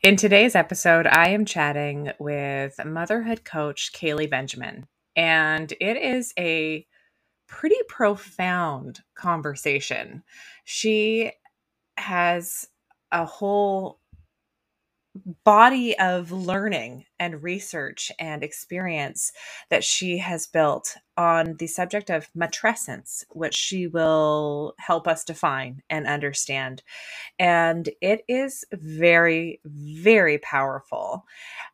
In today's episode, I am chatting with motherhood coach Cayley Benjamin, and it is a pretty profound conversation. She has a whole body of learning and research and experience that she has built on the subject of matrescence, which she will help us define and understand. And it is very, very powerful.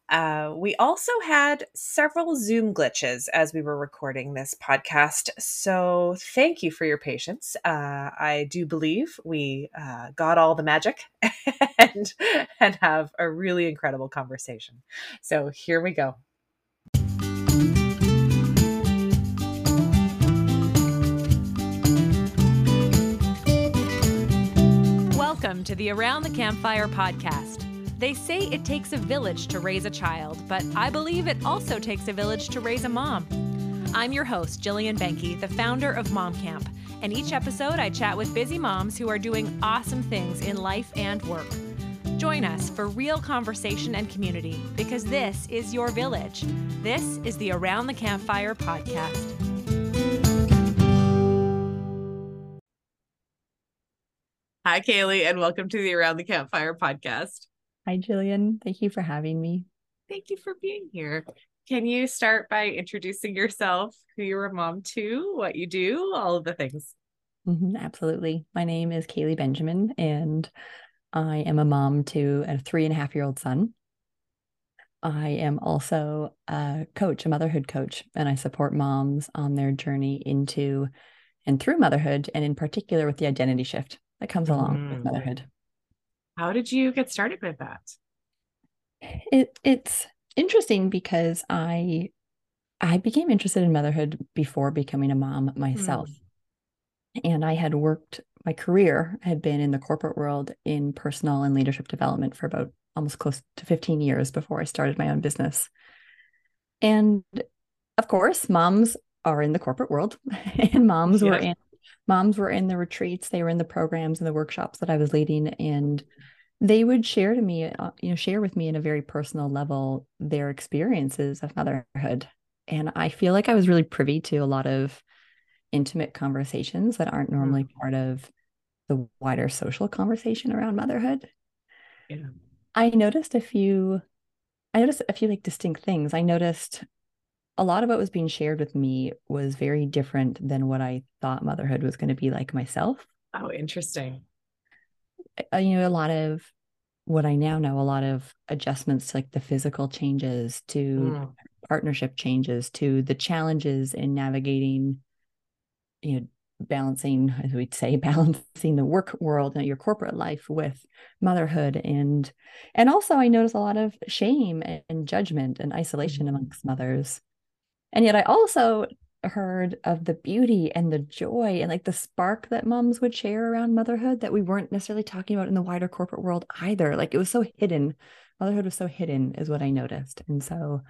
Uh, we also had several Zoom glitches as we were recording this podcast. So thank you for your patience. Uh, I do believe we uh, got all the magic and, and have a really incredible conversation. So here we go. Welcome to the Around the Campfire podcast they say it takes a village to raise a child, but I believe it also takes a village to raise a mom. I'm your host, Jillian Benke, the founder of Mom Camp, and each episode I chat with busy moms who are doing awesome things in life and work. Join us for real conversation and community because this is your village. This is the Around the Campfire podcast. Hi, Cayley, and welcome to the Around the Campfire podcast. Hi, Jillian. Thank you for having me. Thank you for being here. Can you start by introducing yourself, who you're a mom to, what you do, all of the things? Mm-hmm, absolutely. My name is Cayley Benjamin, and I am a mom to a three and a half year old son. I am also a coach, a motherhood coach, and I support moms on their journey into and through motherhood, and in particular with the identity shift that comes along mm. with motherhood. How did you get started with that? It it's interesting because I I became interested in motherhood before becoming a mom myself. Mm. And I had worked my career had been in the corporate world in personal and leadership development for about almost close to 15 years before I started my own business. And of course, moms are in the corporate world and moms yeah. were in moms were in the retreats, they were in the programs and the workshops that I was leading, and they would share to me, uh, you know, share with me in a very personal level their experiences of motherhood. And I feel like I was really privy to a lot of intimate conversations that aren't normally mm-hmm. part of the wider social conversation around motherhood. Yeah. I noticed a few I noticed a few like distinct things. I noticed a lot of what was being shared with me was very different than what I thought motherhood was going to be like myself. Oh, interesting. You know, a lot of what I now know, a lot of adjustments to like the physical changes, to mm. partnership changes, to the challenges in navigating, you know, balancing, as we'd say, balancing the work world and your corporate life with motherhood. And and also I notice a lot of shame and judgment and isolation mm-hmm. amongst mothers and yet I also heard of the beauty and the joy and like the spark that moms would share around motherhood that we weren't necessarily talking about in the wider corporate world either. Like it was so hidden. Motherhood was so hidden, is what I noticed. And so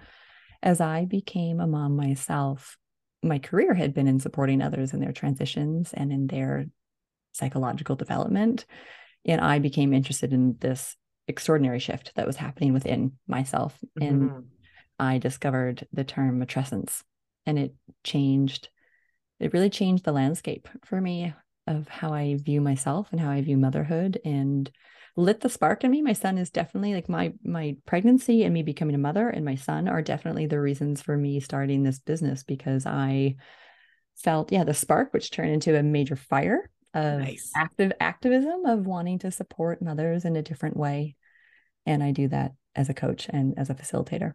as I became a mom myself, my career had been in supporting others in their transitions and in their psychological development. And I became interested in this extraordinary shift that was happening within myself. Mm-hmm. I discovered the term matrescence and it changed, it really changed the landscape for me of how I view myself and how I view motherhood and lit the spark in me. My son is definitely like my my pregnancy and me becoming a mother and my son are definitely the reasons for me starting this business because I felt yeah the spark which turned into a major fire of nice. active activism of wanting to support mothers in a different way and I do that as a coach and as a facilitator.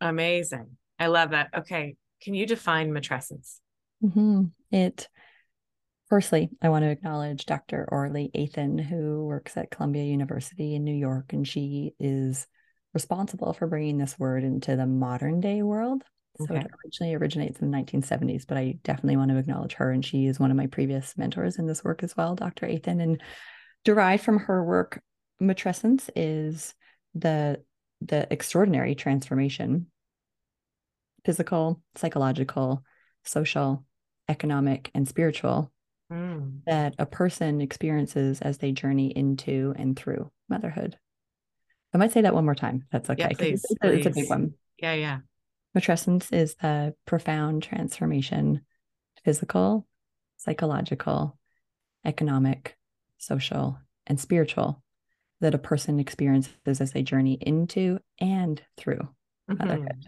Amazing. I love that. Okay. Can you define matrescence? Mm-hmm. It, firstly, I want to acknowledge Dr. Aurélie Athan, who works at Columbia University in New York, and she is responsible for bringing this word into the modern day world. So okay. it originally originates in the 1970s, but I definitely want to acknowledge her. And she is one of my previous mentors in this work as well, Dr. Athan. And derived from her work, matrescence is the the extraordinary transformation physical, psychological, social, economic, and spiritual mm. that a person experiences as they journey into and through motherhood. I might say that one more time. That's okay. Yeah, please, it's, a, it's a big one. Yeah, yeah. Matrescence is the profound transformation, physical, psychological, economic, social, and spiritual that a person experiences as they journey into and through motherhood. Mhm.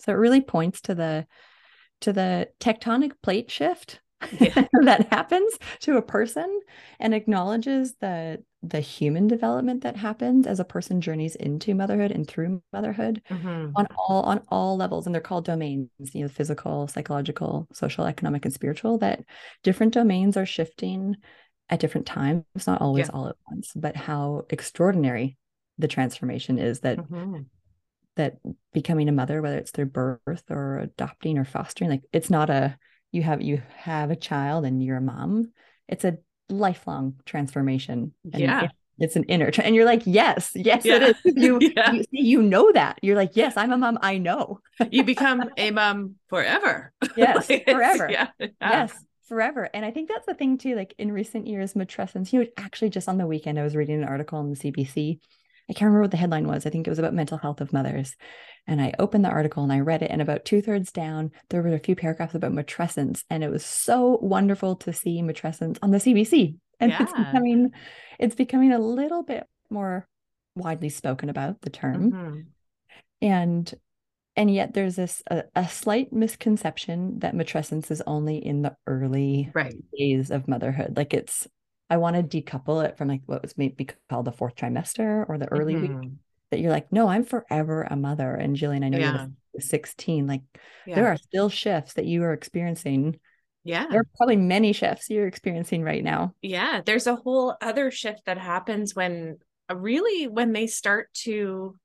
So it really points to the to the tectonic plate shift Yeah. that happens to a person and acknowledges the the human development that happens as a person journeys into motherhood and through motherhood Mhm. on all on all levels and they're called domains you know physical psychological social economic and spiritual that different domains are shifting at different times not always Yeah. all at once but how extraordinary the transformation is that Mhm. that becoming a mother whether it's through birth or adopting or fostering like it's not a you have you have a child and you're a mom it's a lifelong transformation and Yeah. it- it's an inner tra- and you're like yes yes Yeah. it is you, Yeah. you you know that you're like yes i'm a mom i know You become a mom forever. yes Like, forever yeah. yes forever. And i think that's the thing too like in recent years matrescence you know actually just on the weekend i was reading an article on the cbc i can't remember what the headline was. I think it was about mental health of mothers. And i opened the article and i read it and about two-thirds down there were a few paragraphs about matrescence and it was so wonderful to see matrescence on the cbc and it's becoming it's becoming a little bit more widely spoken about the term. Mhm. and and yet there's this a, a slight misconception that matrescence is only in the early Right. days of motherhood like it's i want to decouple it from like what was maybe called the fourth trimester or the early week Mhm. that you're like no i'm forever a mother and jillian i know Yeah. you're 16 like Yeah. there are still shifts that you are experiencing yeah. there are probably many shifts you're experiencing right now Yeah, there's a whole other shift that happens when really when they start to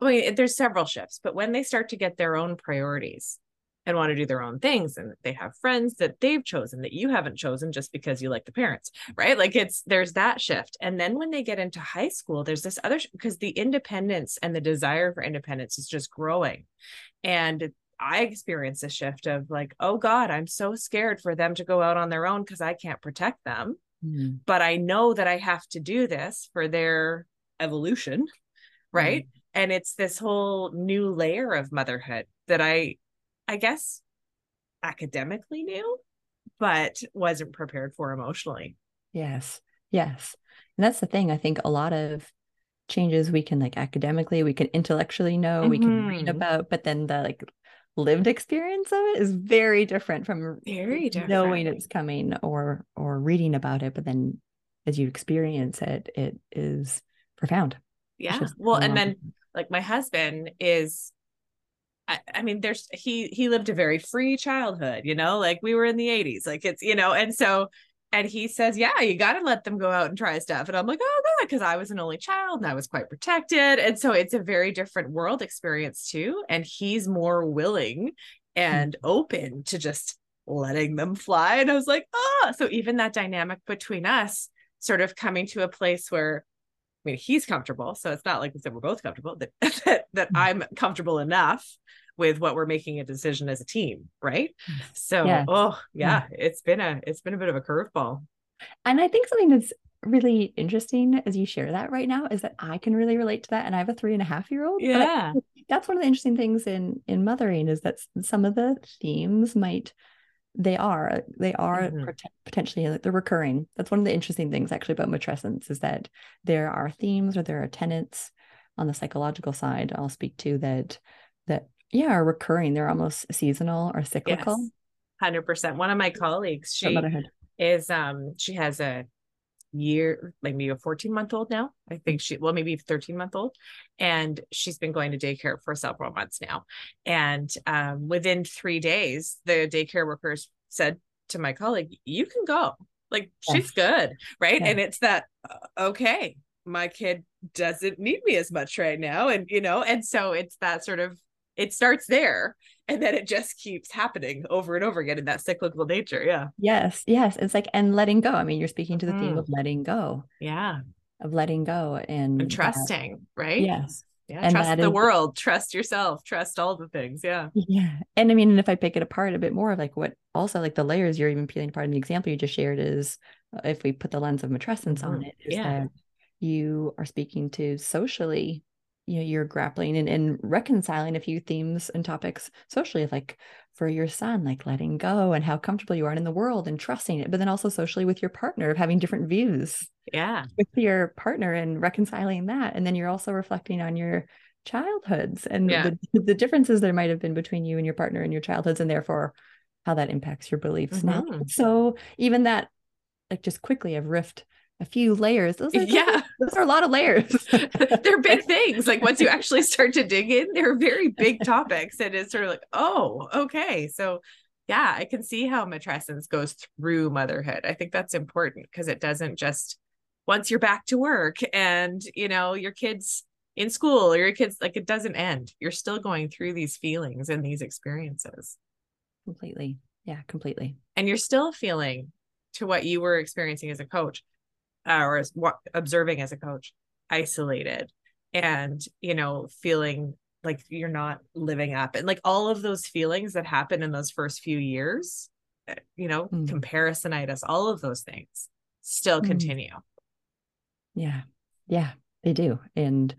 I mean, there's several shifts, but when they start to get their own priorities and want to do their own things and they have friends that they've chosen that you haven't chosen just because you like the parents, right? Like it's there's that shift. And then when they get into high school, there's this other because the independence and the desire for independence is just growing. And I experience a shift of like, oh God, I'm so scared for them to go out on their own because I can't protect them. Mm. But I know that I have to do this for their evolution. Right. And it's this whole new layer of motherhood that I, I guess, academically knew, but wasn't prepared for emotionally. Yes. Yes. And that's the thing. I think a lot of changes we can like academically, we can intellectually know, we can read Mhm. about, but then the like lived experience of it is very different from Very knowing it's coming or or reading about it. But then as you experience it, it is profound. Yeah. Well, and then like my husband is I, I mean there's he he lived a very free childhood you know like we were in the 80s like it's you know and so and he says yeah you got to let them go out and try stuff. And i'm like oh god because i was an only child and i was quite protected. And so it's a very different world experience too. And he's more willing and hmm. open to just letting them fly. And i was like oh so even that dynamic between us sort of coming to a place where I mean, he's comfortable, so it's not like we said we're both comfortable. That that, that Mm. I'm comfortable enough with what we're making a decision as a team, right? So, Yes. oh yeah, it's been a it's been a bit of a curveball. And I think something that's really interesting as you share that right now is that I can really relate to that. And I have a three and a half year old. Yeah, that's one of the interesting things in in mothering is that some of the themes might they are they are Mhm. pot- potentially like they're recurring. That's one of the interesting things actually about matrescence is that there are themes or there are tenets on the psychological side. I'll speak to that that yeah are recurring. They're almost seasonal or cyclical. yes, hundred percent. One of my colleagues, she is um she has a year like maybe a 14 month old now i think she well maybe 13 month old and she's been going to daycare for several months now. And um within three days the daycare workers said to my colleague you can go. Like she's good right? Yeah. and it's that okay my kid doesn't need me as much right now and you know and so it's that sort of it starts there and then it just keeps happening over and over again in that cyclical nature yeah Yes, yes. It's like and letting go. I mean, you're speaking to the theme Mhm. of letting go, yeah of letting go and and that- trusting, right? yes. Yeah. And trust the is- world, trust yourself, trust all the things. Yeah. Yeah. And I mean, and if I pick it apart a bit more of like what also like the layers you're even peeling apart in the example you just shared is uh, if we put the lens of matrescence on Mhm. it, is Yeah. that you are speaking to socially you know you're grappling and, and reconciling a few themes and topics socially like for your son like letting go and how comfortable you are in the world and trusting it but then also socially with your partner of having different views yeah with your partner and reconciling that and then you're also reflecting on your childhoods and yeah. the, the differences there might have been between you and your partner in your childhoods and therefore how that impacts your beliefs mm-hmm. now so even that like just quickly i've riffed a few layers. Those are, yeah, those are a lot of layers. they're big things. Like once you actually start to dig in, they're very big topics, and it's sort of like, oh, okay, so yeah, I can see how matrescence goes through motherhood. I think that's important because it doesn't just once you're back to work and you know your kids in school or your kids like it doesn't end. You're still going through these feelings and these experiences. Completely. Yeah, completely. And you're still feeling to what you were experiencing as a coach uh, or as what observing as a coach isolated and you know feeling like you're not living up and like all of those feelings that happen in those first few years eh, you know mm. comparisonitis all of those things still mm. continue yeah yeah they do and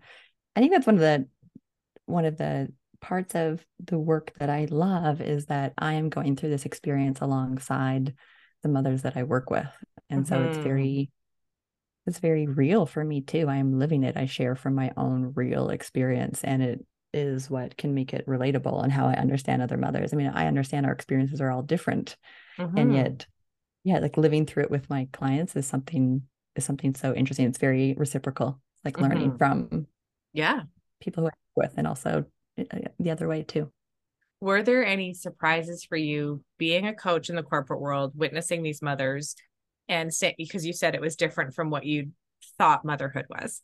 i think that's one of the one of the parts of the work that i love is that i am going through this experience alongside the mothers that i work with and mm-hmm. so it's mm-hmm. very it's very real for me too. I am living it. I share from my own real experience and it is what can make it relatable and how I understand other mothers. I mean, I understand our experiences are all different. Mm-hmm. And yet, yeah, like living through it with my clients is something is something so interesting. It's very reciprocal, like learning mm-hmm. from yeah, people who I work with and also uh, the other way too. Were there any surprises for you being a coach in the corporate world, witnessing these mothers and say because you said it was different from what you thought motherhood was.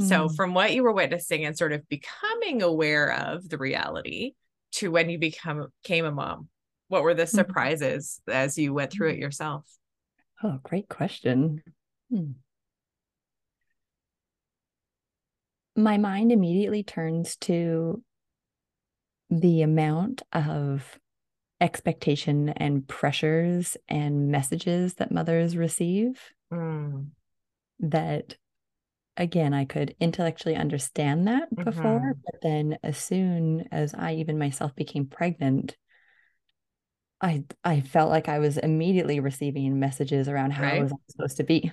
Mm. So from what you were witnessing and sort of becoming aware of the reality to when you become became a mom, what were the mm-hmm. surprises mm. as you went through it mm. yourself? Oh, great question. Hmm. My mind immediately turns to the amount of expectation and pressures and messages that mothers receive mm. that again i could intellectually understand that mm-hmm. before but then as soon as i even myself became pregnant i i felt like i was immediately receiving messages around how right. i was supposed to be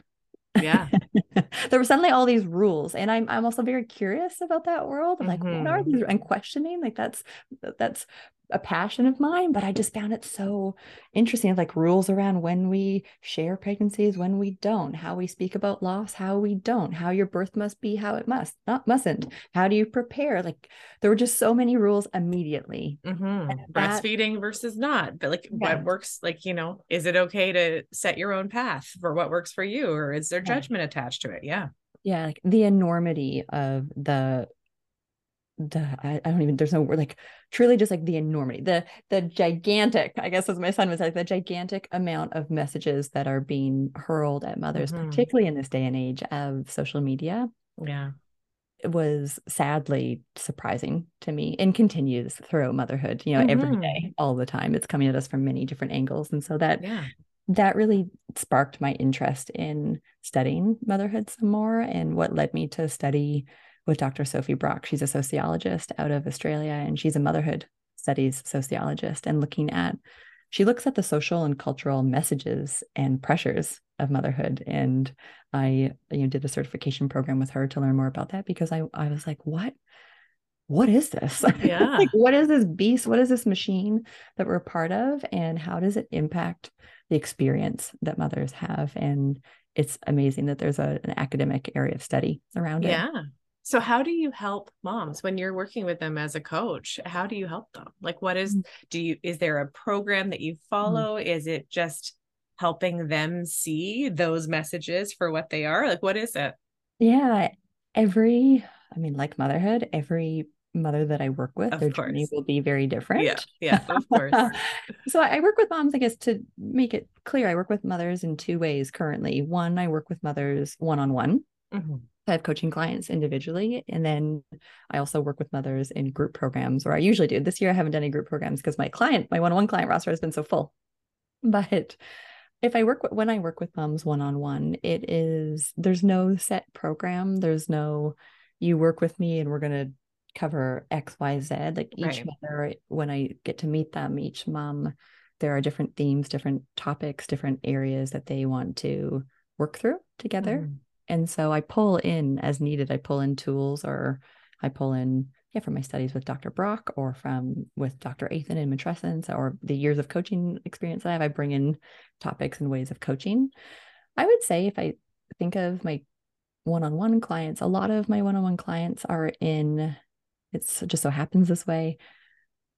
yeah there were suddenly all these rules and i'm i'm also very curious about that world like mm-hmm. what are mm-hmm. these and questioning like that's that's a passion of mine, but I just found it so interesting. Like rules around when we share pregnancies, when we don't, how we speak about loss, how we don't, how your birth must be, how it must, not mustn't. How do you prepare? Like there were just so many rules immediately. Mm-hmm. Breastfeeding versus not, but like yeah. what works, like, you know, is it okay to set your own path for what works for you? Or is there judgment yeah. attached to it? Yeah. Yeah. Like the enormity of the the I, I, don't even there's no word like truly just like the enormity the the gigantic i guess as my son was like the gigantic amount of messages that are being hurled at mothers mm-hmm. particularly in this day and age of social media yeah it was sadly surprising to me and continues throughout motherhood you know mm-hmm. every day all the time it's coming at us from many different angles and so that yeah that really sparked my interest in studying motherhood some more and what led me to study with Dr. Sophie Brock. She's a sociologist out of Australia and she's a motherhood studies sociologist and looking at she looks at the social and cultural messages and pressures of motherhood. And i you know did a certification program with her to learn more about that because i i was like what? What is this? Yeah. Like what is this beast? What is this machine that we're part of? And how does it impact the experience that mothers have and it's amazing that there's a, an academic area of study around it yeah so how do you help moms when you're working with them as a coach? How do you help them? Like what is mm. do you is there a program that you mm. follow? Mm. Is it just helping them see those messages for what they are? Like what is it? Yeah, every I mean like motherhood, every mother that I work with, of their course. journey will be very different. Yeah, yeah, of course. so I work with moms, I guess, to make it clear. I work with mothers in two ways currently. One, I work with mothers one on one. I have coaching clients individually. And then I also work with mothers in group programs, or I usually do. This year I haven't done any group programs because my client, my one-on-one client roster has been so full. But if I work when I work with moms one on one, it is there's no set program. There's no you work with me and we're gonna cover X, Y, Z. Like each right. mother, when I get to meet them, each mom, there are different themes, different topics, different areas that they want to work through together. Mm. And so I pull in as needed. I pull in tools or I pull in yeah, from my studies with Dr. Brock or from with Dr. Athan and matrescence or the years of coaching experience I have, I bring in topics and ways of coaching. I would say if I think of my one-on-one clients, a lot of my one-on-one clients are in it's just so happens this way.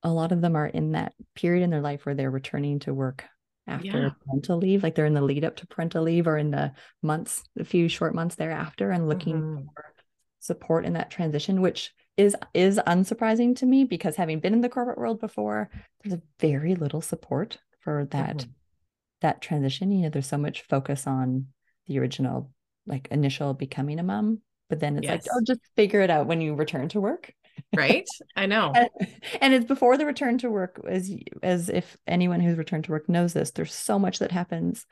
A lot of them are in that period in their life where they're returning to work after yeah. parental leave, like they're in the lead up to parental leave or in the months, a few short months thereafter, and looking mm-hmm. for support in that transition, which is is unsurprising to me because having been in the corporate world before, there's very little support for that mm-hmm. that transition. You know, there's so much focus on the original, like initial becoming a mom, but then it's yes. like, oh, just figure it out when you return to work. Right i know and, it's before the return to work as as if anyone who's returned to work knows this there's so much that happens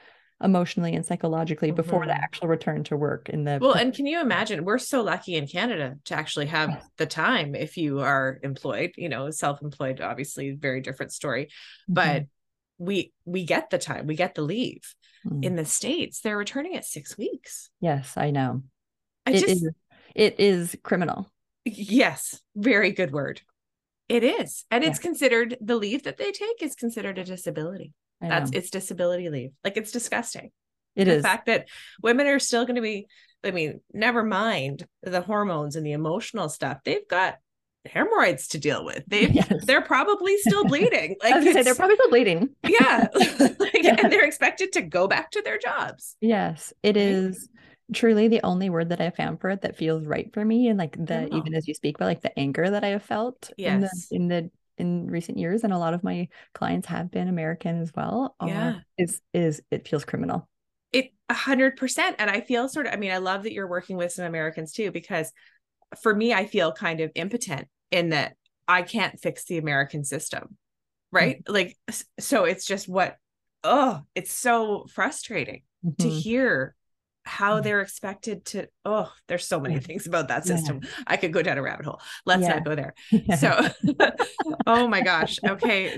emotionally and psychologically mm-hmm. before the mm-hmm. actual return to work in the well and can you imagine we're so lucky in canada to actually have the time if you are employed you know self-employed obviously very different story mm-hmm. but we we get the time we get the leave mm-hmm. in the states they're returning at six weeks yes i know I it just, is, it is criminal yes very good word it is and it's considered the leave that they take is considered a disability that's it's disability leave. Like it's disgusting. It the is. fact that women are still going to be, I mean, never mind the hormones and the emotional stuff. They've got hemorrhoids to deal with. They yes. they're probably still bleeding. Like I was say they're probably still bleeding. Yeah. like, yeah. And they're expected to go back to their jobs. Yes. It is truly the only word that I found for it that feels right for me. And like the even as you speak but like the anger that I have felt yes. in the in the in recent years and a lot of my clients have been american as well yeah is is it feels criminal it a hundred percent and i feel sort of i mean i love that you're working with some americans too because for me i feel kind of impotent in that i can't fix the american system right mm-hmm. like so it's just what oh it's so frustrating mm-hmm. to hear how mm. they're expected to oh there's so many things about that system yeah. i could go down a rabbit hole let's yeah. not go there so oh my gosh okay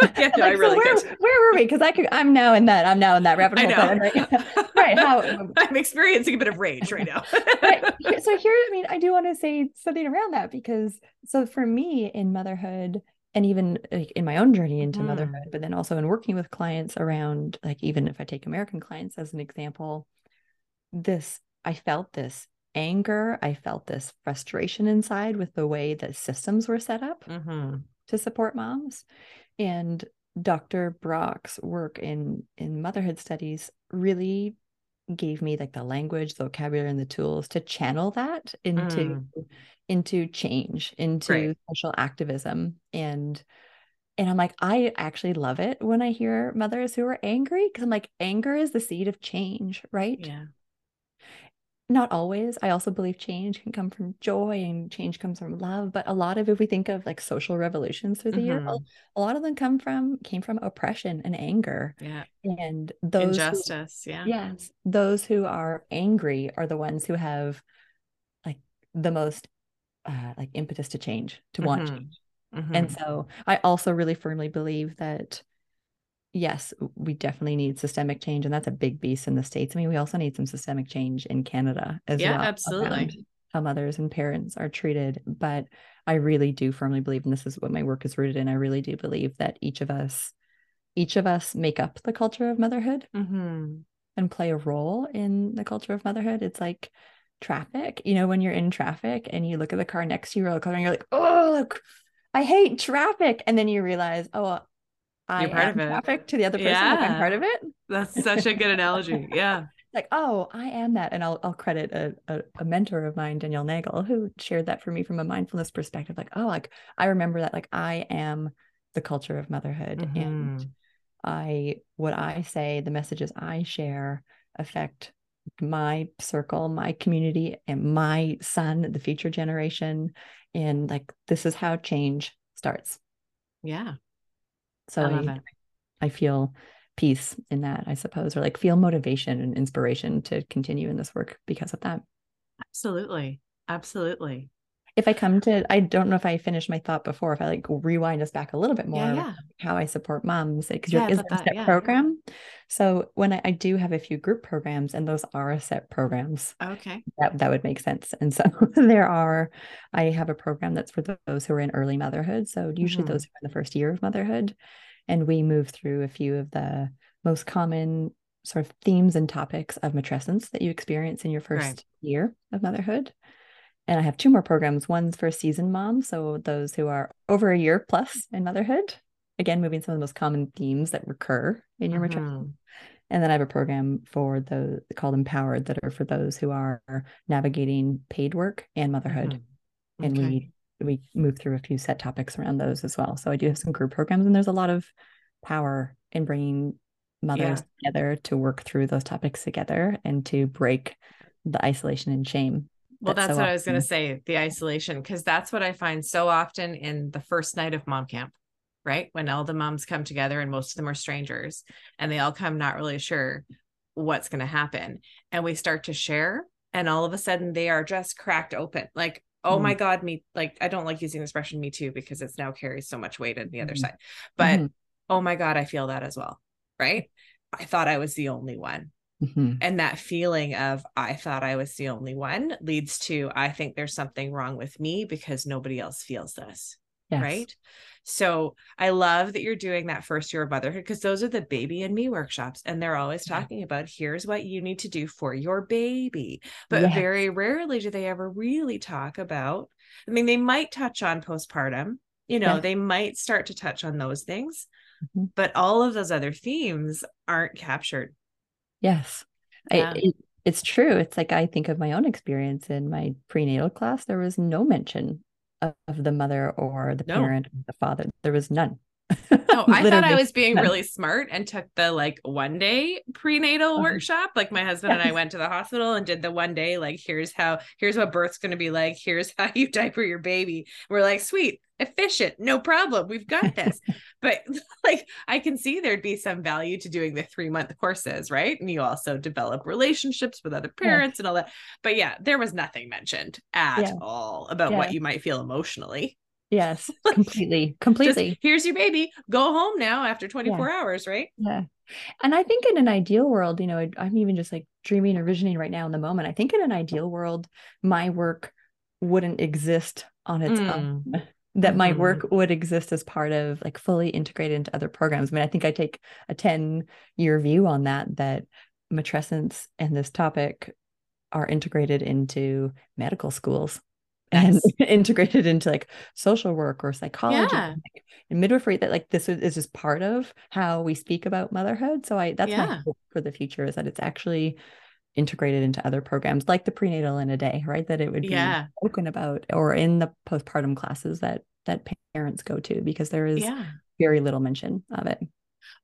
yeah, no, like, I really so where, where, were we? Because I could, I'm now in that, I'm now in that rabbit hole. I know. Right. right. How I'm experiencing a bit of rage right now. right. So here, I mean, I do want to say something around that because so for me in motherhood, and even like in my own journey into mm. motherhood, but then also in working with clients around, like even if I take American clients as an example, this I felt this anger, I felt this frustration inside with the way that systems were set up mm-hmm. to support moms. And Dr. Brock's work in in motherhood studies really gave me like the language, the vocabulary, and the tools to channel that into mm. into change, into right. social activism. And and I'm like, I actually love it when I hear mothers who are angry because I'm like, anger is the seed of change, right? Yeah not always. I also believe change can come from joy and change comes from love. But a lot of, if we think of like social revolutions through the mm-hmm. year, a lot of them come from came from oppression and anger. Yeah. And those injustice. Who, yeah. Yes. Those who are angry are the ones who have like the most uh, like impetus to change, to want mm-hmm. change. Mm-hmm. And so I also really firmly believe that yes, we definitely need systemic change, and that's a big beast in the states. I mean, we also need some systemic change in Canada as yeah, well. Yeah, absolutely. How mothers and parents are treated, but I really do firmly believe, and this is what my work is rooted in. I really do believe that each of us, each of us, make up the culture of motherhood mm-hmm. and play a role in the culture of motherhood. It's like traffic. You know, when you're in traffic and you look at the car next to you, or the car, and you're like, oh, look, I hate traffic, and then you realize, oh, I You're part am of it. traffic to the other person. Yeah. Like I'm part of it. That's such a good analogy. Yeah. like, oh, I am that. And I'll I'll credit a, a, a, mentor of mine, Danielle Nagel, who shared that for me from a mindfulness perspective. Like, oh, like I remember that, like I am the culture of motherhood. Mm-hmm. And I what I say, the messages I share affect my circle, my community, and my son, the future generation. And like this is how change starts. Yeah. So I, I, I feel peace in that, I suppose, or like feel motivation and inspiration to continue in this work because of that. Absolutely. Absolutely. If I come to, I don't know if I finished my thought before, if I like rewind us back a little bit more, yeah, yeah. how I support moms, because Yeah, you're is a that- set program. So when I, I do have a few group programs, and those are set programs, Okay. that that would make sense. And so there are, I have a program that's for those who are in early motherhood. So usually Mhm. those who are in the first year of motherhood, and we move through a few of the most common sort of themes and topics of matrescence that you experience in your first Right. year of motherhood. And I have two more programs. One's for seasoned moms, so those who are over a year plus in motherhood. Again, moving some of the most common themes that recur in your matrescence. Mhm. And then I have a program for those called Empowered that are for those who are navigating paid work and motherhood. Mhm. And Okay. we we move through a few set topics around those as well. So I do have some group programs, and there's a lot of power in bringing mothers together to work through those topics together and to break the isolation and shame. Well, that's that's so what I was going to say the isolation, because that's what I find so often in the first night of mom camp, right? When all the moms come together and most of them are strangers and they all come not really sure what's going to happen. And we start to share, and all of a sudden they are just cracked open. Like, oh Mm. my God, me, like, I don't like using the expression me too because it's now carries so much weight on the other Mhm. side. But Mhm. oh my God, I feel that as well, right? I thought I was the only one Mhm. and that feeling of i thought i was the only one leads to i think there's something wrong with me because nobody else feels this Yes. right so i love that you're doing that first year of motherhood because those are the baby and me workshops and they're always Yeah. talking about here's what you need to do for your baby but Yes. very rarely do they ever really talk about i mean they might touch on postpartum you know Yeah. they might start to touch on those things Mhm. but all of those other themes aren't captured Yes. Yeah. I, it, it's true. It's like I think of my own experience in my prenatal class. There was no mention of, of the mother or the No. parent or the father. There was none. No, I thought I was being really smart and took the like one day prenatal Uh-huh. workshop. Like my husband and I went to the hospital and did the one day, like, here's how, here's what birth's going to be like. Here's how you diaper your baby. We're like, sweet, efficient, no problem. We've got this. but like, I can see there'd be some value to doing the three month courses, right? And you also develop relationships with other parents and all that. But yeah, there was nothing mentioned at Yeah. all about what you might feel emotionally. Yes, completely, Just completely. here's your baby, go home now after 24 hours, right? Yeah. And I think in an ideal world, you know, I'm even just like dreaming or visioning right now in the moment. I think in an ideal world, my work wouldn't exist on its Mm. own. That my work would exist as part of like fully integrated into other programs. I mean, I think I take a 10 year view on that, that matrescence and this topic are integrated into medical schools and integrated into like social work or psychology Yeah. like, and midwifery that like this is, is just part of how we speak about motherhood so i that's my hope for the future is that it's actually integrated into other programs like the prenatal in a day right that it would be Yeah. spoken about or in the postpartum classes that that parents go to because there is Yeah. very little mention of it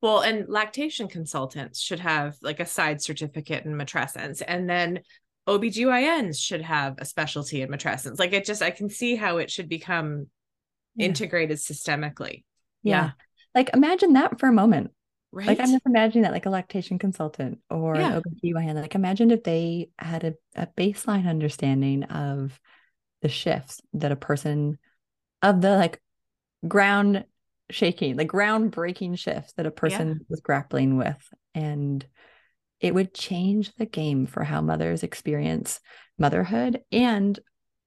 Well, and lactation consultants should have like a side certificate in matrescence. And then OBGYNs should have a specialty in matrescence. Like it just, I can see how it should become Yeah. integrated systemically. yeah. Yeah. like imagine that for a moment Right. Like I'm just imagining that, like a lactation consultant or Yeah. an OBGYN. Like imagine if they had a, a baseline understanding of the shifts that a person of the like ground shaking, the ground breaking shifts that a person was grappling with. And it would change the game for how mothers experience motherhood. And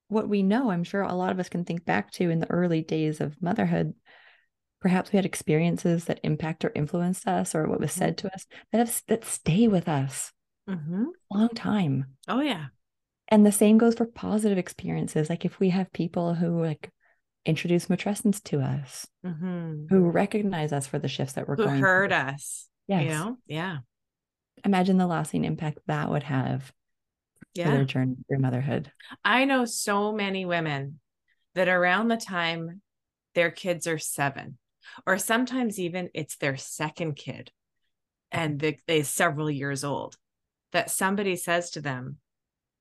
what we know, I'm sure a lot of us can think back to in the early days of motherhood perhaps we had experiences that impact or influenced us or what was said to us that have that stay with us Mhm. a long time Oh, yeah. and the same goes for positive experiences like if we have people who like introduce matrescence to us hmm who recognize us for the shifts that we're Who going heard through. us. yes You know? Yeah. Imagine the lasting impact that would have for their journey through motherhood I know so many women that around the time their kids are seven, or sometimes even it's their second kid and they, they several years old, that somebody says to them,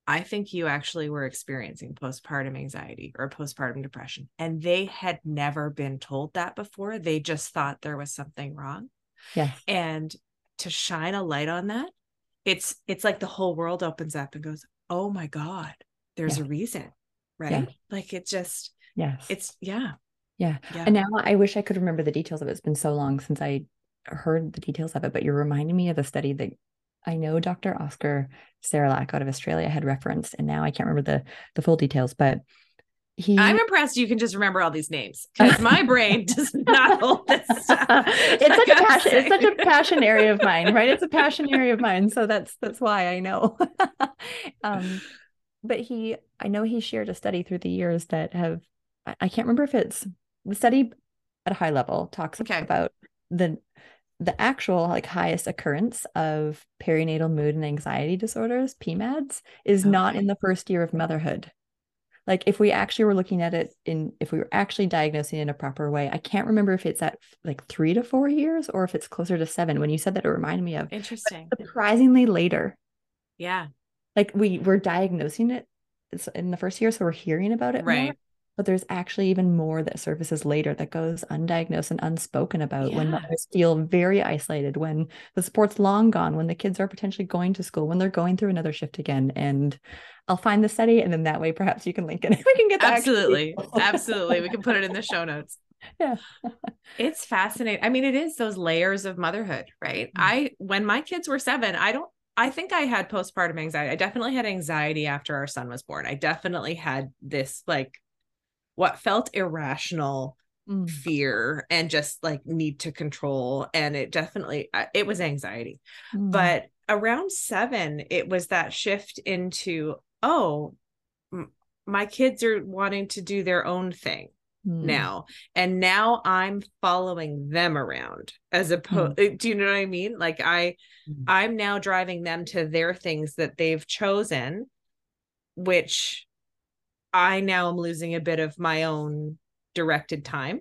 I think you actually were experiencing postpartum anxiety or postpartum depression. And they had never been told that before. They just thought there was something wrong. Yeah. And to shine a light on that, it's it's like the whole world opens up and goes, "Oh my god, there's yeah. a reason." Right? Yeah. Like it just Yes. It's yeah. Yeah. yeah. And now I wish I could remember the details of it. It's been so long since I heard the details of it, but you're reminding me of a study that I know Dr. Oscar Serrallach out of Australia had referenced, and now I can't remember the the full details, but he I'm impressed you can just remember all these names because my brain does not hold this stuff. it's such a passion, say. it's such a passion area of mine, right? It's a passion area of mine. So that's that's why I know. um, but he I know he shared a study through the years that have I can't remember if it's the study at a high level talks okay. about the the actual like highest occurrence of perinatal mood and anxiety disorders PMADS is okay. not in the first year of motherhood like if we actually were looking at it in if we were actually diagnosing in a proper way i can't remember if it's at like three to four years or if it's closer to seven. When you said that it reminded me of interesting. surprisingly later. Yeah. Like we were diagnosing it in the first year so we're hearing about it right. more, but there's actually even more that surfaces later that goes undiagnosed and unspoken about yeah. when mothers feel very isolated, when the support's long gone, when the kids are potentially going to school, when they're going through another shift again. And I'll find the study and then that way perhaps you can link it. we can get that. Absolutely. Absolutely. We can put it in the show notes. Yeah. it's fascinating. I mean, it is those layers of motherhood, right? Mm-hmm. I when my kids were seven, I don't I think I had postpartum anxiety. I definitely had anxiety after our son was born. I definitely had this like what felt irrational mm. fear and just like need to control and it definitely it was anxiety mm. but around 7 it was that shift into oh m- my kids are wanting to do their own thing mm. now and now i'm following them around as opposed mm. do you know what i mean like i mm. i'm now driving them to their things that they've chosen which I now am losing a bit of my own directed time.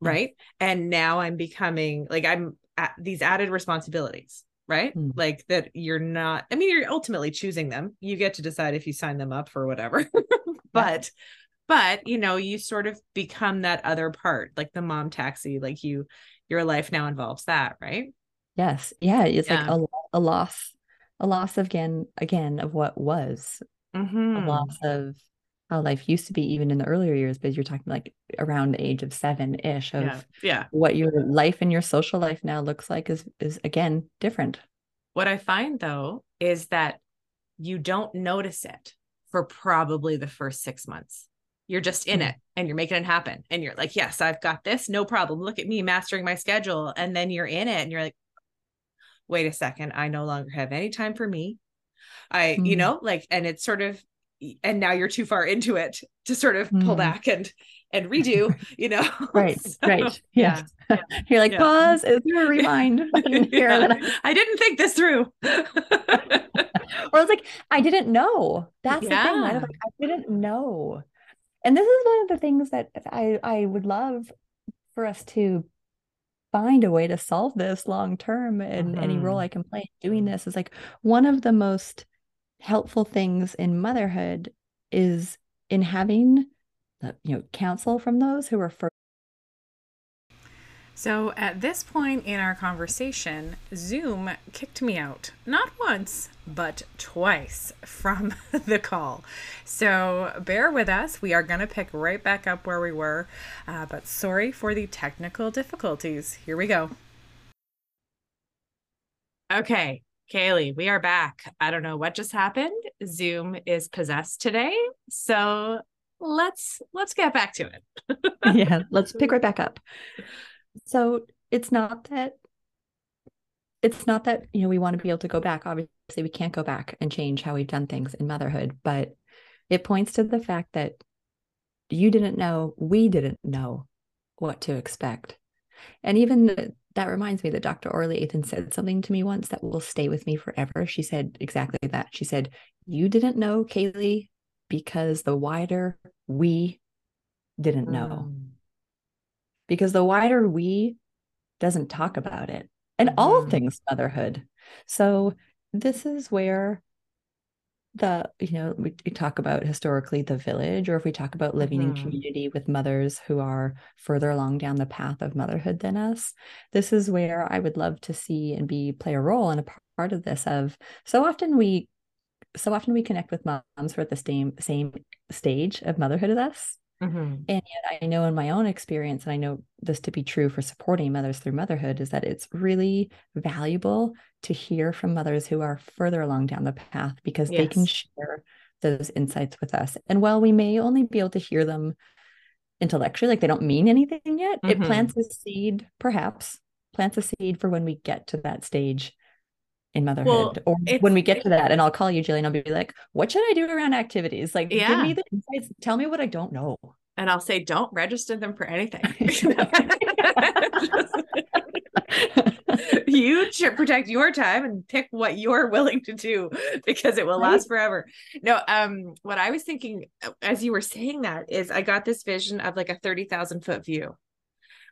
Right. And now I'm becoming like I'm at these added responsibilities, right? Mm. Like that you're not, I mean, you're ultimately choosing them. You get to decide if you sign them up for whatever. but, but, you know, you sort of become that other part, like the mom taxi, like you, your life now involves that, right? Yes. Yeah. It's yeah. like a, a loss, a loss again, again of what was, mm-hmm. a loss of how life used to be even in the earlier years but you're talking like around the age of seven ish of yeah. yeah what your life and your social life now looks like is is again different what i find though is that you don't notice it for probably the first six months you're just in mm-hmm. it and you're making it happen and you're like yes i've got this no problem look at me mastering my schedule and then you're in it and you're like wait a second i no longer have any time for me I, mm. you know, like, and it's sort of and now you're too far into it to sort of pull mm. back and and redo you know right so, right yeah, yeah. you're like yeah. pause is there a rewind yeah. I didn't think this through or I was like I didn't know that's yeah. the thing I, like, I didn't know and this is one of the things that I I would love for us to find a way to solve this long term and mm-hmm. any role I can play doing this is like one of the most helpful things in motherhood is in having you know counsel from those who are first so at this point in our conversation, Zoom kicked me out, not once, but twice from the call. So bear with us. We are going to pick right back up where we were, uh, but sorry for the technical difficulties. Here we go. Okay, Cayley, we are back. I don't know what just happened. Zoom is possessed today. So let's let's get back to it. yeah, let's pick right back up. So it's not that it's not that, you know, we want to be able to go back. Obviously, we can't go back and change how we've done things in motherhood, but it points to the fact that you didn't know, we didn't know what to expect. And even that reminds me that Dr. Aurélie Athan said something to me once that will stay with me forever. She said exactly that. She said, You didn't know, Cayley, because the wider we didn't know. Mm. Because the wider we doesn't talk about it and mm. all things motherhood. So this is where the you know we, we, talk about historically the village or if we talk about living mm-hmm. in community with mothers who are further along down the path of motherhood than us this is where i would love to see and be play a role and a part of this of so often we so often we connect with moms who are at the same same stage of motherhood as us Mm-hmm. And yet, I know in my own experience, and I know this to be true for supporting mothers through motherhood, is that it's really valuable to hear from mothers who are further along down the path because yes. they can share those insights with us. And while we may only be able to hear them intellectually, like they don't mean anything yet, mm-hmm. it plants a seed, perhaps plants a seed for when we get to that stage in motherhood well, or when we get to that and i'll call you jillian i'll be like what should i do around activities like yeah. give me the insights tell me what i don't know and i'll say don't register them for anything you should protect your time and pick what you're willing to do because it will last forever no um what i was thinking as you were saying that is i got this vision of like a 30,000 foot view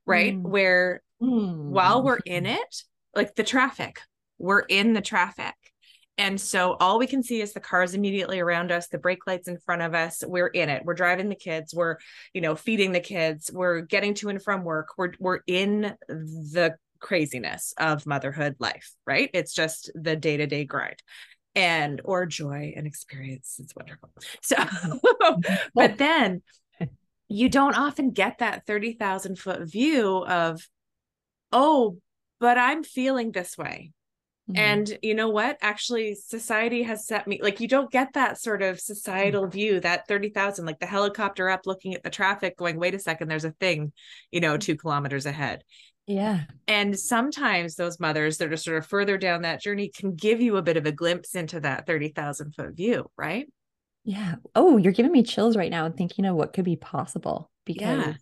right mm. where mm. while we're in it like the traffic we're in the traffic. And so all we can see is the cars immediately around us, the brake lights in front of us. We're in it. We're driving the kids. We're, you know, feeding the kids. We're getting to and from work. We're we're in the craziness of motherhood life, right? It's just the day-to-day grind and or joy and experience. It's wonderful. So but then you don't often get that 30,000 foot view of, oh, but I'm feeling this way Mm-hmm. And you know what? Actually, society has set me like you don't get that sort of societal mm-hmm. view, that 30,000, like the helicopter up looking at the traffic, going, wait a second, there's a thing, you know, mm. two kilometers ahead. Yeah. And sometimes those mothers that are sort of further down that journey can give you a bit of a glimpse into that 30,000 foot view, right? Yeah. Oh, you're giving me chills right now and thinking of what could be possible because yeah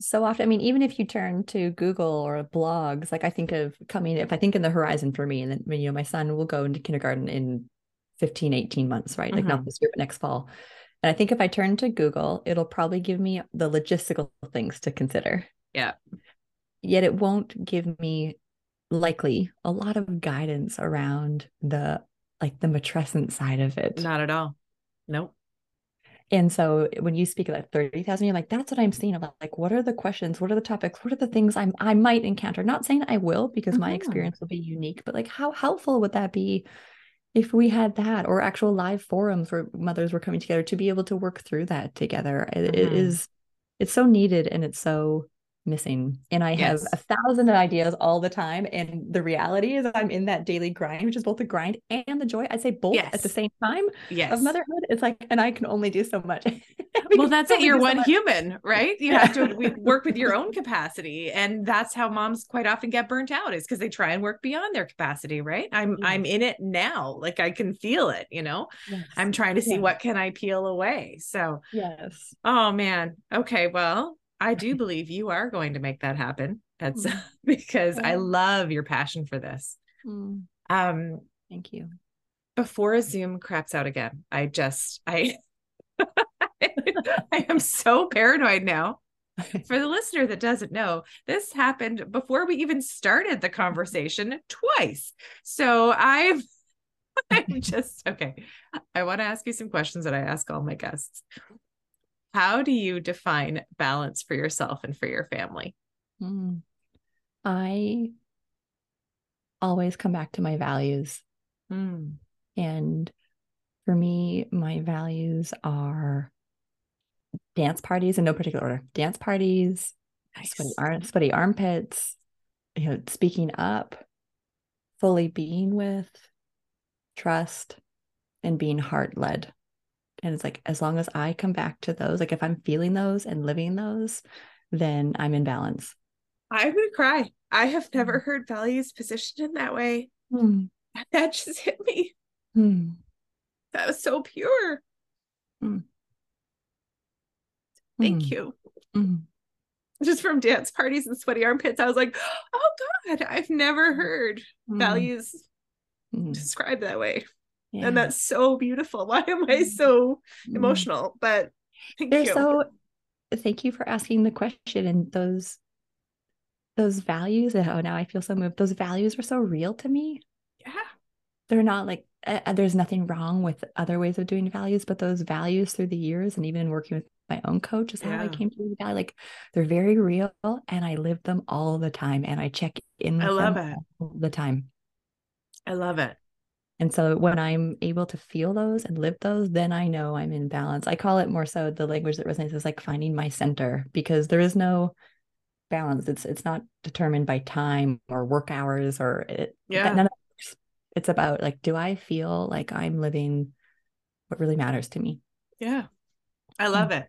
so often i mean even if you turn to google or blogs like i think of coming if i think in the horizon for me and then you know my son will go into kindergarten in 15 18 months right? Like mm-hmm. not this year but next fall. And i think if i turn to google it'll probably give me the logistical things to consider. Yeah. Yet it won't give me likely a lot of guidance around the like the matrescent side of it. Not at all. Nope and so when you speak about 30,000, you're like, that's what I'm seeing. I'm like, what are the questions? What are the topics? What are the things I'm I might encounter? Not saying I will because mm-hmm. my experience will be unique, but like how helpful would that be if we had that or actual live forums where mothers were coming together to be able to work through that together? Mm-hmm. it is it's so needed and it's so missing. And I yes. have a thousand ideas all the time. And the reality is I'm in that daily grind, which is both the grind and the joy. I'd say both yes. at the same time yes. of motherhood. It's like, and I can only do so much. well, that's it. You're one so human, right? You have to work with your own capacity. And that's how moms quite often get burnt out is because they try and work beyond their capacity, right? I'm I'm in it now. Like I can feel it, you know? Yes. I'm trying to see what can I peel away. So yes. Oh man. Okay. Well, I do believe you are going to make that happen. That's mm. because yeah. I love your passion for this. Mm. Um, thank you. Before Zoom craps out again, I just I I am so paranoid now. For the listener that doesn't know, this happened before we even started the conversation twice. So I've I'm just okay. I want to ask you some questions that I ask all my guests. How do you define balance for yourself and for your family? Mm. I always come back to my values. Mm. And for me, my values are dance parties in no particular order dance parties, nice. sweaty, sweaty armpits, you know, speaking up, fully being with, trust, and being heart led. And it's like, as long as I come back to those, like if I'm feeling those and living those, then I'm in balance. I'm going to cry. I have never mm. heard values positioned in that way. Mm. That just hit me. Mm. That was so pure. Mm. Thank mm. you. Mm. Just from dance parties and sweaty armpits, I was like, oh God, I've never heard values described that way yeah. and that's so beautiful why am i mm-hmm. so mm-hmm. emotional but thank they're you. so thank you for asking the question and those those values oh now i feel so moved those values are so real to me yeah they're not like uh, there's nothing wrong with other ways of doing values, but those values through the years and even in working with my own coach is yeah. how I came to the. Like they're very real and I live them all the time and I check in I love it all the time. I love it. And so when I'm able to feel those and live those, then I know I'm in balance. I call it more so the language that resonates is like finding my center because there is no balance. It's it's not determined by time or work hours or it yeah. None of it's about like, do I feel like I'm living what really matters to me? Yeah. I love mm-hmm. it.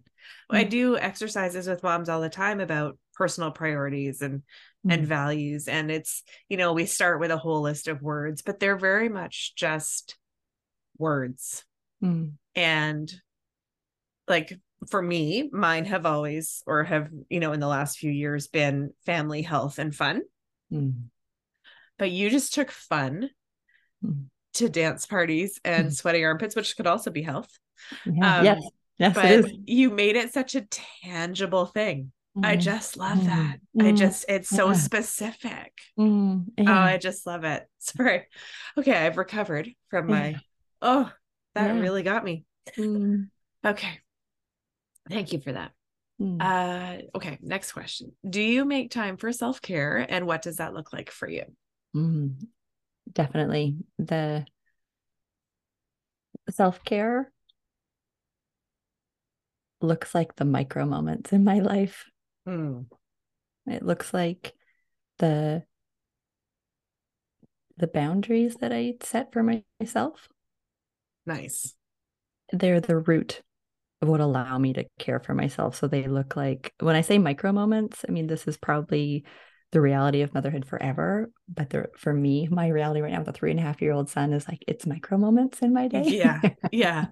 I mm. do exercises with moms all the time about personal priorities and mm-hmm. and values and it's you know we start with a whole list of words but they're very much just words mm-hmm. and like for me mine have always or have you know in the last few years been family health and fun mm-hmm. but you just took fun mm. to dance parties and mm. sweaty armpits which could also be health yeah. um, yes yes but you made it such a tangible thing I mm-hmm. just love mm-hmm. that. I mm-hmm. just, it's so yeah. specific. Yeah. Oh, I just love it. Sorry. Okay. I've recovered from my, oh, that really got me. Mm. Okay. Thank you for that. Mm. Uh, okay. Next question. Do you make time for self care and what does that look like for you? Mm. Definitely. The self care looks like the micro moments in my life Hmm. It looks like the the boundaries that I set for myself. Nice. They're the root of what allow me to care for myself. So they look like when I say micro moments, I mean this is probably the reality of motherhood forever. But there, for me, my reality right now with a three and a half year old son is like it's micro moments in my day. Yeah. Yeah.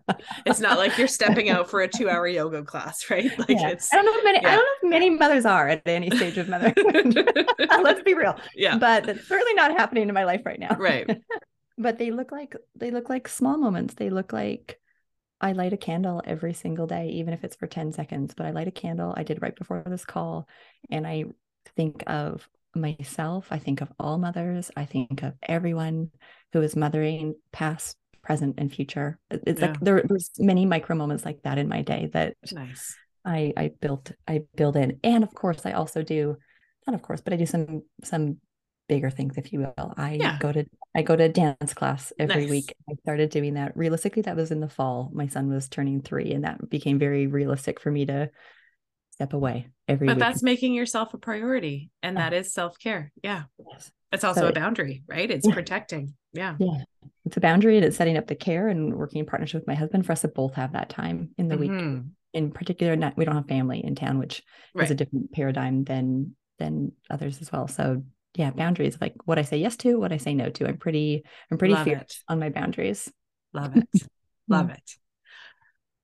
it's not like you're stepping out for a two hour yoga class, right? Like yeah. it's I don't know if many yeah. I don't know if many mothers are at any stage of motherhood. Let's be real. Yeah. But it's certainly not happening in my life right now. Right. but they look like they look like small moments. They look like I light a candle every single day, even if it's for 10 seconds. But I light a candle. I did right before this call. And I think of myself. I think of all mothers. I think of everyone who is mothering, past, present, and future. It's yeah. like there, there's many micro moments like that in my day that nice. I I built I build in, and of course I also do, not of course, but I do some some bigger things, if you will. I yeah. go to I go to dance class every nice. week. I started doing that. Realistically, that was in the fall. My son was turning three, and that became very realistic for me to step away every but week. that's making yourself a priority and that is self-care yeah yes. it's also so a boundary right it's yeah. protecting yeah yeah it's a boundary and it's setting up the care and working in partnership with my husband for us to both have that time in the mm-hmm. week in particular not we don't have family in town which right. is a different paradigm than than others as well so yeah boundaries like what i say yes to what i say no to i'm pretty i'm pretty Love fierce it. on my boundaries Love it. Love it.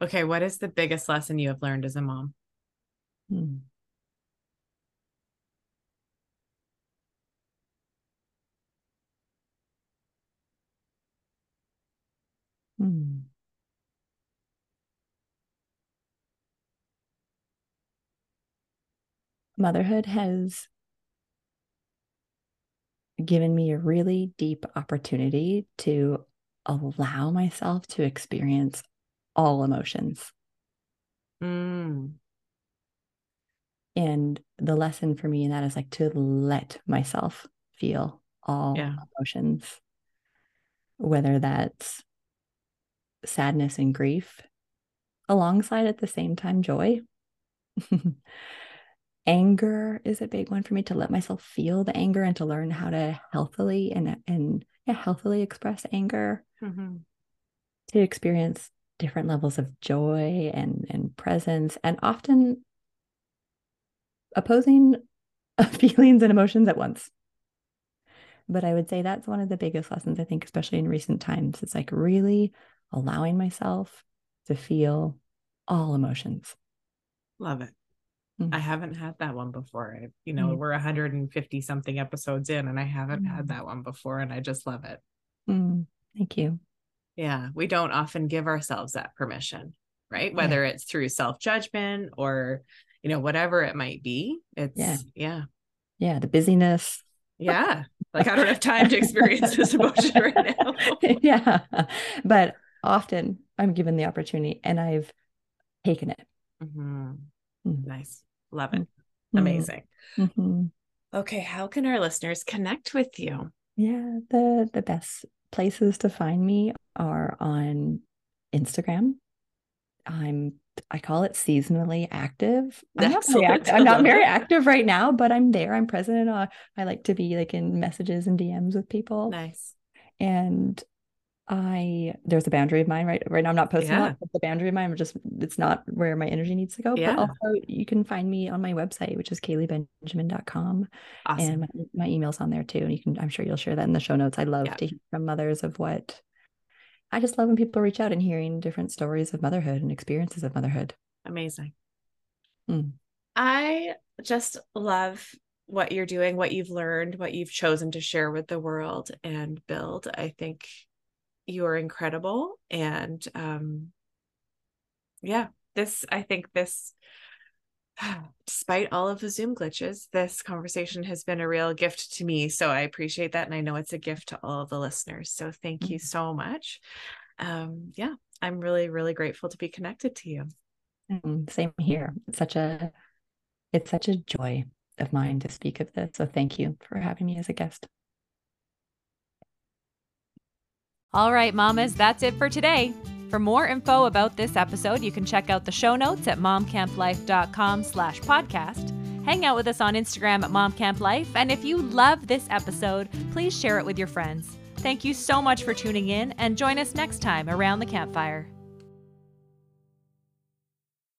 Okay. What is the biggest lesson you have learned as a mom? Hmm. Hmm. Motherhood has given me a really deep opportunity to allow myself to experience all emotions. Mm. And the lesson for me in that is like to let myself feel all yeah. emotions, whether that's sadness and grief, alongside at the same time joy. anger is a big one for me to let myself feel the anger and to learn how to healthily and and yeah, healthily express anger mm-hmm. to experience different levels of joy and and presence and often opposing feelings and emotions at once. But I would say that's one of the biggest lessons, I think, especially in recent times. It's like really allowing myself to feel all emotions. Love it. Mm-hmm. I haven't had that one before. I, you know, mm-hmm. we're 150 something episodes in, and I haven't mm-hmm. had that one before, and I just love it. Mm, thank you. Yeah, we don't often give ourselves that permission, right? Whether yeah. it's through self judgment or you know, whatever it might be. It's yeah. Yeah. Yeah. The busyness. yeah. Like I don't have time to experience this emotion right now. yeah. But often I'm given the opportunity and I've taken it. Mm-hmm. Mm-hmm. Nice. Love it. Mm-hmm. Amazing. Mm-hmm. Okay. How can our listeners connect with you? Yeah. The the best places to find me are on Instagram. I'm I call it seasonally active. I'm not, very active. I'm not very active right now, but I'm there. I'm present. Uh, I like to be like in messages and DMs with people. Nice. And I there's a boundary of mine right right now. I'm not posting yeah. a lot, the boundary of mine. I'm just it's not where my energy needs to go. Yeah. But also you can find me on my website, which is cayleybenjamin.com. Awesome. And my, my email's on there too. And you can I'm sure you'll share that in the show notes. I love yeah. to hear from mothers of what I just love when people reach out and hearing different stories of motherhood and experiences of motherhood. Amazing. Mm. I just love what you're doing, what you've learned, what you've chosen to share with the world and build. I think you are incredible. And um, yeah, this, I think this, despite all of the Zoom glitches, this conversation has been a real gift to me. So I appreciate that. And I know it's a gift to all of the listeners. So thank you mm-hmm. so much. Um, yeah, I'm really, really grateful to be connected to you. Mm, same here. It's such a, it's such a joy of mine to speak of this. So thank you for having me as a guest. All right, mamas, that's it for today. For more info about this episode, you can check out the show notes at momcamplife.com slash podcast. Hang out with us on Instagram at momcamplife. And if you love this episode, please share it with your friends. Thank you so much for tuning in and join us next time around the campfire.